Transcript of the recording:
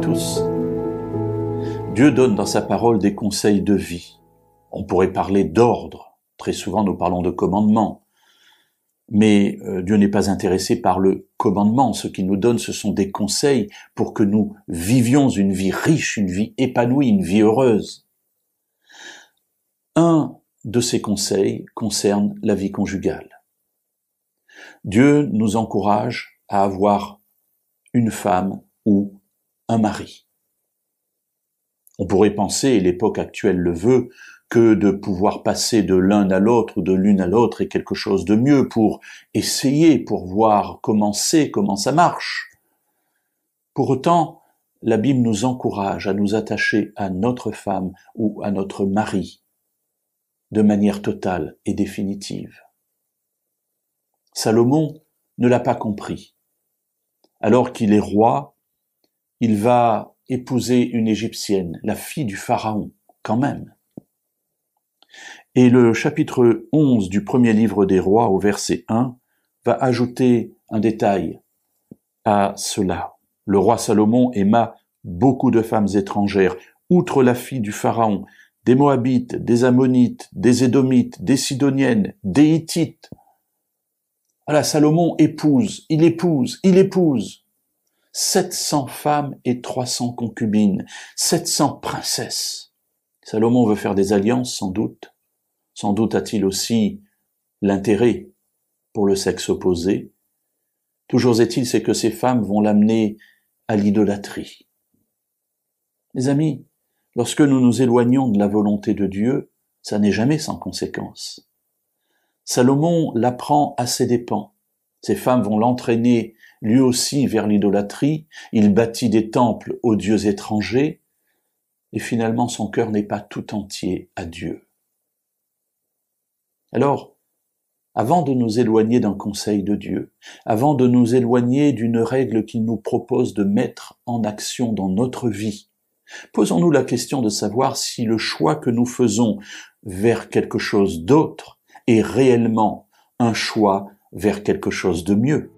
tous. Dieu donne dans sa parole des conseils de vie. On pourrait parler d'ordre. Très souvent, nous parlons de commandement. Mais euh, Dieu n'est pas intéressé par le commandement. Ce qu'il nous donne, ce sont des conseils pour que nous vivions une vie riche, une vie épanouie, une vie heureuse. Un de ces conseils concerne la vie conjugale. Dieu nous encourage à avoir une femme ou un mari. On pourrait penser, et l'époque actuelle le veut, que de pouvoir passer de l'un à l'autre ou de l'une à l'autre est quelque chose de mieux pour essayer, pour voir comment c'est, comment ça marche. Pour autant, la Bible nous encourage à nous attacher à notre femme ou à notre mari de manière totale et définitive. Salomon ne l'a pas compris. Alors qu'il est roi, il va épouser une Égyptienne, la fille du Pharaon, quand même. Et le chapitre 11 du premier livre des rois au verset 1 va ajouter un détail à cela. Le roi Salomon aima beaucoup de femmes étrangères, outre la fille du Pharaon, des Moabites, des Ammonites, des Édomites, des Sidoniennes, des Hittites. Voilà, Salomon épouse, il épouse, il épouse. 700 femmes et 300 concubines, 700 princesses. Salomon veut faire des alliances, sans doute. Sans doute a-t-il aussi l'intérêt pour le sexe opposé. Toujours est-il, c'est que ces femmes vont l'amener à l'idolâtrie. Mes amis, lorsque nous nous éloignons de la volonté de Dieu, ça n'est jamais sans conséquence. Salomon l'apprend à ses dépens. Ces femmes vont l'entraîner lui aussi vers l'idolâtrie, il bâtit des temples aux dieux étrangers, et finalement son cœur n'est pas tout entier à Dieu. Alors, avant de nous éloigner d'un conseil de Dieu, avant de nous éloigner d'une règle qu'il nous propose de mettre en action dans notre vie, posons-nous la question de savoir si le choix que nous faisons vers quelque chose d'autre est réellement un choix vers quelque chose de mieux.